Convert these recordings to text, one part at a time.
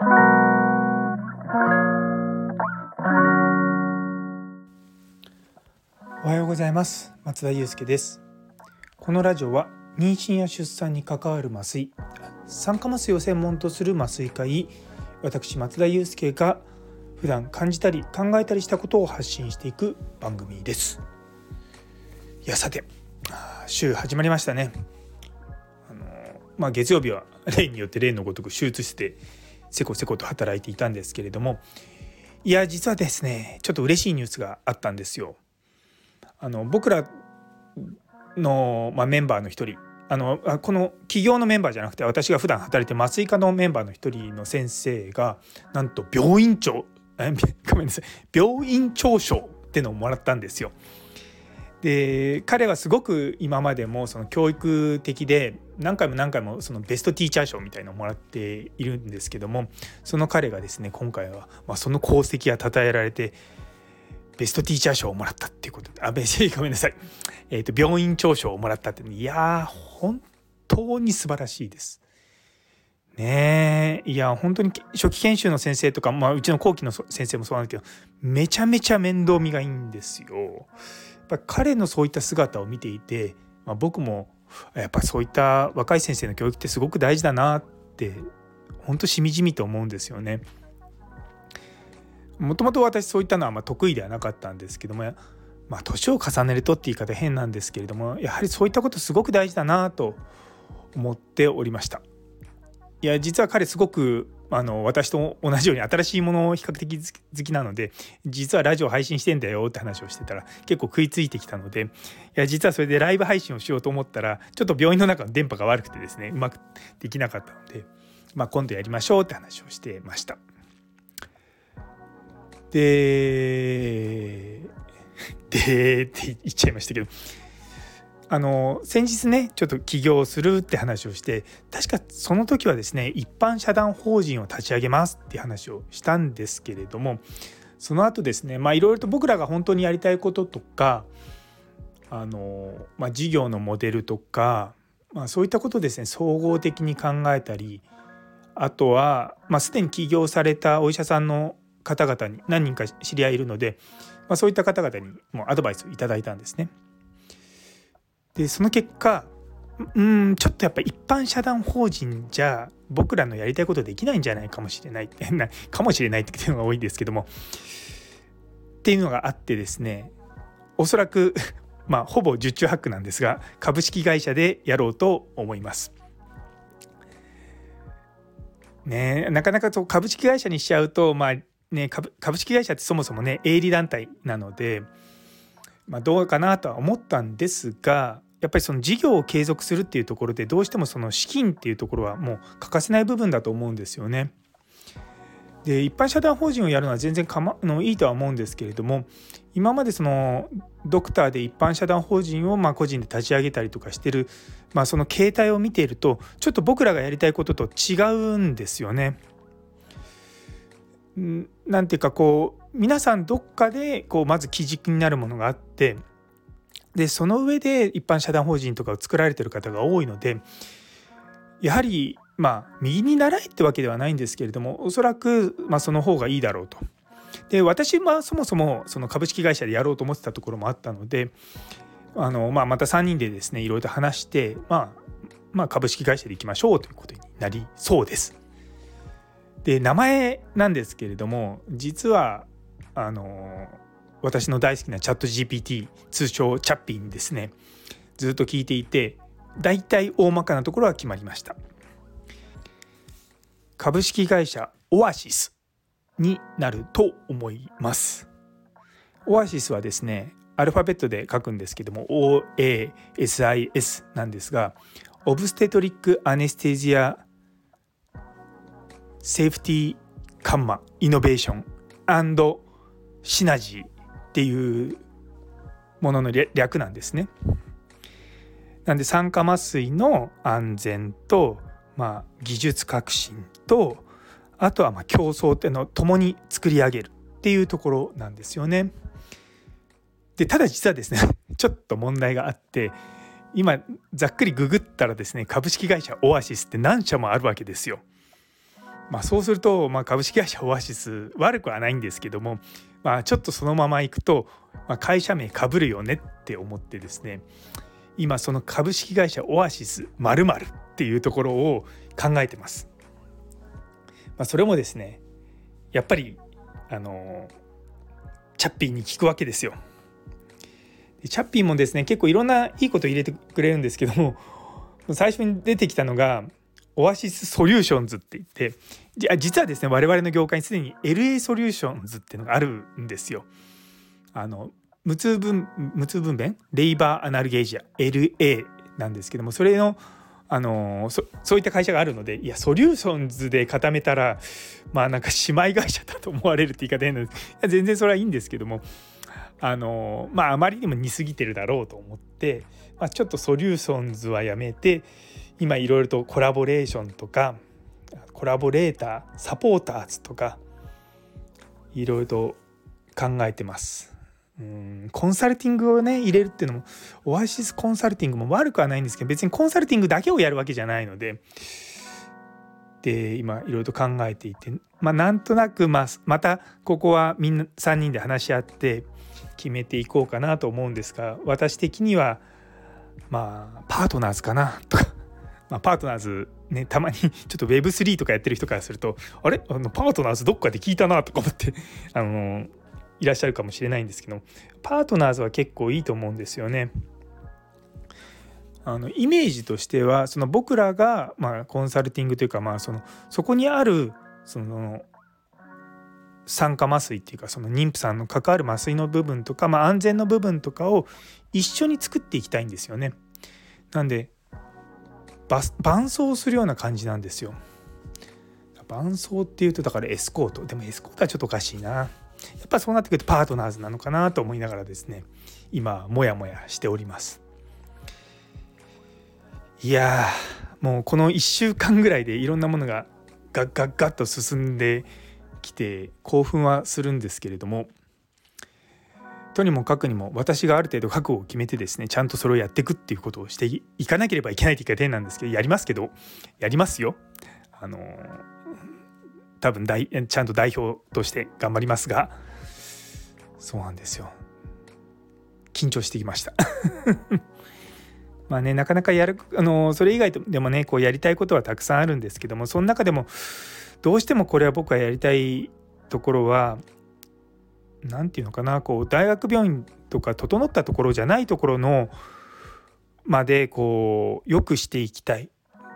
おはようございます。松田祐介です。このラジオは妊娠や出産に関わる麻酔酸化麻酔を専門とする麻酔科医私松田祐介が普段感じたり考えたりしたことを発信していく番組です。いやさて週始まりましたね。あのまあ月曜日は例によって例のごとく手術室でせこせこと働いていたんですけれどもいや実はですねちょっと嬉しいニュースがあったんですよあの僕らの、まあ、メンバーの一人あのこの企業のメンバーじゃなくて私が普段働いて麻酔科のメンバーの一人の先生がなんと病院長ごめんなさい病院長賞ってのをもらったんですよ。で彼はすごく今までもその教育的で何回も何回もそのベストティーチャー賞みたいのをもらっているんですけどもその彼がですね今回はまあその功績が称えられてベストティーチャー賞をもらったっていうことであ ごめんなさい、えーと、病院長賞をもらったっていやー本当に素晴らしいです。ねえいや本当に初期研修の先生とか、まあ、うちの後期の先生もそうなんだけどめちゃめちゃ面倒見がいいんですよ。やっぱ彼のそういった姿を見ていて、まあ、僕もやっぱそういった若い先生の教育ってすごく大事だなって本当しみじみと思うんですよね。もともと私そういったのはま得意ではなかったんですけどもまあ年を重ねるとって言い方変なんですけれどもやはりそういったことすごく大事だなと思っておりました。いや実は彼すごくあの私と同じように新しいものを比較的好きなので実はラジオ配信してんだよって話をしてたら結構食いついてきたのでいや実はそれでライブ配信をしようと思ったらちょっと病院の中の電波が悪くてですねうまくできなかったので、まあ、今度やりましょうって話をしてました。ででって言っちゃいましたけどあの先日ねちょっと起業するって話をして確かその時はですね一般社団法人を立ち上げますって話をしたんですけれどもその後ですねまあいろいろと僕らが本当にやりたいこととかあの、まあ、事業のモデルとか、まあ、そういったことですね総合的に考えたりあとは、まあ、すでに起業されたお医者さんの方々に何人か知り合いいるので、まあ、そういった方々にもアドバイスをいただいたんですね。でその結果うんちょっとやっぱ一般社団法人じゃ僕らのやりたいことできないんじゃないかもしれない かもしれないっていうのが多いんですけどもっていうのがあってですねおそらく まあほぼ十中八九なんですが株式会社でやろうと思います。ねなかなかそう株式会社にしちゃうとまあね、株式会社ってそもそもね営利団体なので、まあ、どうかなとは思ったんですがやっぱりその事業を継続するっていうところでどうしてもその資金っていうところはもう欠かせない部分だと思うんですよね。で一般社団法人をやるのは全然か、ま、のいいとは思うんですけれども今までそのドクターで一般社団法人をまあ個人で立ち上げたりとかしてる、まあ、その形態を見ているとちょっと僕らがやりたいことと違うんですよね。何ていうかこう皆さんどっかでこうまず基軸になるものがあってでその上で一般社団法人とかを作られてる方が多いのでやはりまあ右に習えってわけではないんですけれどもおそらくまあその方がいいだろうと。で私はそもそもその株式会社でやろうと思ってたところもあったのであの、まあ、また3人でですねいろいろと話して、まあ、まあ株式会社でいきましょうということになりそうです。で名前なんですけれども実はあの私の大好きなチャット GPT 通称チャッピーにですね。ずっと聞いていて大体大まかなところは決まりました。株式会社オアシスになると思います。オアシスはですねアルファベットで書くんですけども OASIS なんですがオブステトリック・アネステージアセーフティーカンマイノベーションシナジーっていうものの略なんですね。なんで酸化麻酔の安全と、まあ、技術革新とあとはまあ競争っていうのを共に作り上げるっていうところなんですよね。でただ実はですね ちょっと問題があって今ざっくりググったらですね株式会社オアシスって何社もあるわけですよ。まあ、そうすると、まあ、株式会社オアシス悪くはないんですけども、まあ、ちょっとそのままいくと、まあ、会社名かぶるよねって思ってですね今その株式会社オアシス〇〇っていうところを考えてます。まあ、それもですねやっぱりあのチャッピーに聞くわけですよ。チャッピーもですね結構いろんないいこと入れてくれるんですけども最初に出てきたのがオアシスソリューションズって言って実はですね我々の業界にすでに LA ソリューションズっていうのがあるんですよ。あの無痛分無痛分娩？ labor analgesia LA なんですけどもそれのあのそそういった会社があるのでいやソリューションズで固めたらまあなんか姉妹会社だと思われるって言い方変なんです。全然それはいいんですけどもあのまああまりにも似すぎてるだろうと思って、まあ、ちょっとソリューションズはやめて今いろいろとコラボレーションとかコラボレーターサポーターズとかいろいろと考えてます。うんコンサルティングをね入れるっていうのもオアシスコンサルティングも悪くはないんですけど別にコンサルティングだけをやるわけじゃないのでで今いろいろと考えていてまあなんとなく、まあ、またここはみんな3人で話し合って決めていこうかなと思うんですが私的にはまあパートナーズかなとか、まあ、パートナーズねたまに ちょっと Web3 とかやってる人からするとあれ？あのパートナーズどっかで聞いたなとか思って あのいらっしゃるかもしれないんですけどパートナーズは結構いいと思うんですよね。あのイメージとしてはその僕らが、まあ、コンサルティングというか、まあ、そのそこにあるその酸化麻酔っていうかその妊婦さんの関わる麻酔の部分とか、まあ、安全の部分とかを一緒に作っていきたいんですよね。なんで伴走するような感じなんですよ。伴走っていうとだからエスコートでもエスコートはちょっとおかしいな。やっぱそうなってくるとパートナーズなのかなと思いながらですね今モヤモヤしておりますいやもうこの1週間ぐらいでいろんなものがガッガッガッと進んできて興奮はするんですけれどもとにもかくにも私がある程度覚悟を決めてですねちゃんとそれをやっていくっていうことをしていかなければいけないというか点なんですけどやりますけどやりますよ。あの多分ちゃんと代表として頑張りますがそうなんですよ緊張してきました まあねなかなかやるあのそれ以外でもねこうやりたいことはたくさんあるんですけどもその中でもどうしてもこれは僕がやりたいところは何て言うのかなこう大学病院とか整ったところじゃないところのまでこう良くしていきたい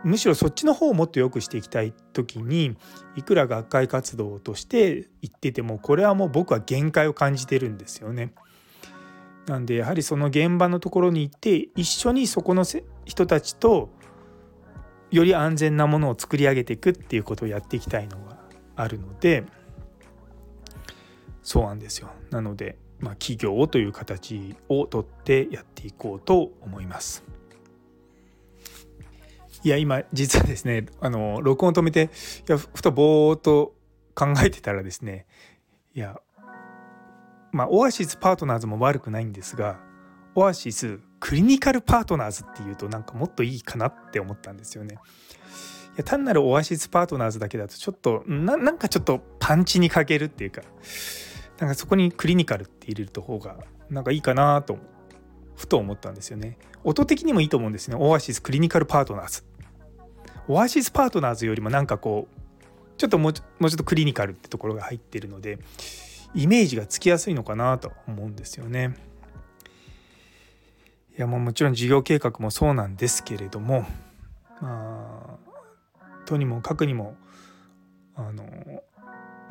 むしろそっちの方をもっと良くしていきたい時にいくら学会活動として言っててもこれはもう僕は限界を感じてるんですよね。なんでやはりその現場のところに行って一緒にそこの人たちとより安全なものを作り上げていくっていうことをやっていきたいのがあるのでそうなんですよ。なので、まあ、企業という形をとってやっていこうと思います。いや今実はですねあの録音を止めていやふとぼーっと考えてたらですねいやまあオアシスパートナーズも悪くないんですがオアシスクリニカルパートナーズっていうとなんかもっといいかなって思ったんですよね。いや単なるオアシスパートナーズだけだとちょっとなんかちょっとパンチに欠けるっていうかなんかそこにクリニカルって入れると方がなんかいいかなとふと思ったんですよね。音的にもいいと思うんですね。オアシスクリニカルパートナーズ。オアシスパートナーズよりもなんかこうちょっともうちょっとクリニカルってところが入ってるのでイメージがつきやすいのかなと思うんですよね。いやもうもちろん事業計画もそうなんですけれどもまあとにもかくにもあの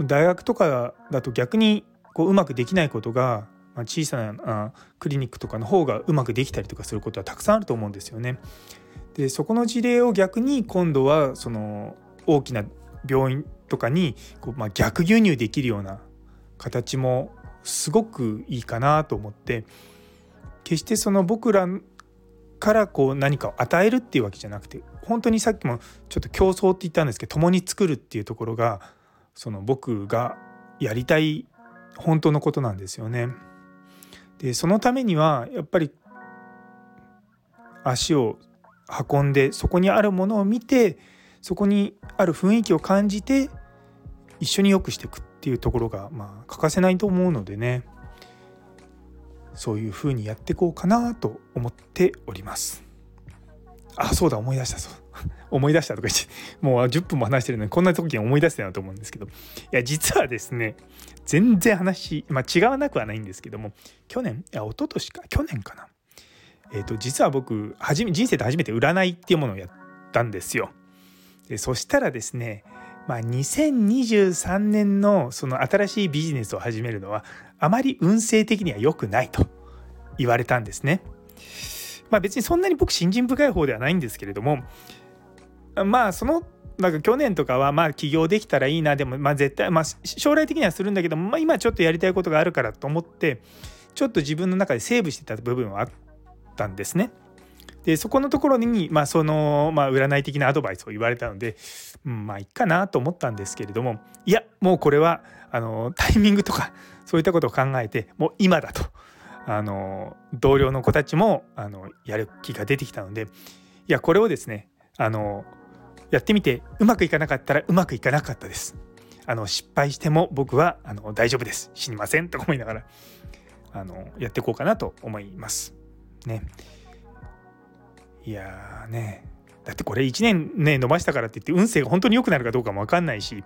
大学とかだと逆にこううまくできないことが、まあ、小さなクリニックとかの方がうまくできたりとかすることはたくさんあると思うんですよね。でそこの事例を逆に今度はその大きな病院とかにこう、まあ、逆輸入できるような形もすごくいいかなと思って決してその僕らからこう何かを与えるっていうわけじゃなくて本当にさっきもちょっと競争って言ったんですけど共に作るっていうところがその僕がやりたい本当のことなんですよね。でそのためにはやっぱり足を運んでそこにあるものを見てそこにある雰囲気を感じて一緒に良くしていくっていうところがまあ欠かせないと思うのでねそういうふうにやっていこうかなと思っております。あそうだ思い出したそう 思い出したとか言ってもう10分も話してるのにこんな時に思い出してなと思うんですけどいや実はですね全然話、まあ、違わなくはないんですけども去年いや一昨年か去年かなえっ、ー、と実は僕初め人生で初めて占いっていうものをやったんですよ。でそしたらですねまあ、2023年のその新しいビジネスを始めるのはあまり運勢的には良くないと言われたんですね。まあ別にそんなに僕信心深い方ではないんですけれどもまあそのなんか去年とかはまあ起業できたらいいなでもまあ絶対まあ将来的にはするんだけど、まあ、今ちょっとやりたいことがあるからと思ってちょっと自分の中でセーブしてた部分はあったんですね。でそこのところに、まあ、その、まあ、占い的なアドバイスを言われたので、まあいいかなと思ったんですけれどもいやもうこれはあのタイミングとか そういったことを考えてもう今だとあの同僚の子たちもあのやる気が出てきたのでいやこれをですねあのやってみてうまくいかなかったらうまくいかなかったです。あの失敗しても僕はあの大丈夫です死にませんと思いながらあのやっていこうかなと思います。ね。いやねだってこれ1年ね伸ばしたからって言って運勢が本当に良くなるかどうかも分かんないし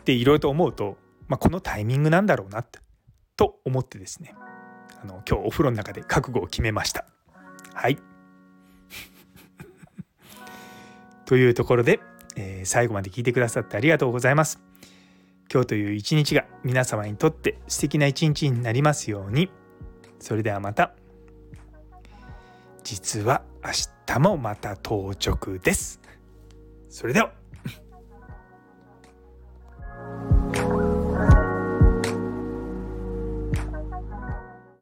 っていろいろと思うと、まあ、このタイミングなんだろうなと思ってですねあの今日お風呂の中で覚悟を決めました。はいというところで、えー、最後まで聞いてくださってありがとうございます。今日という一日が皆様にとって素敵な一日になりますように。それではまた。実は明日もまた当直です。それでは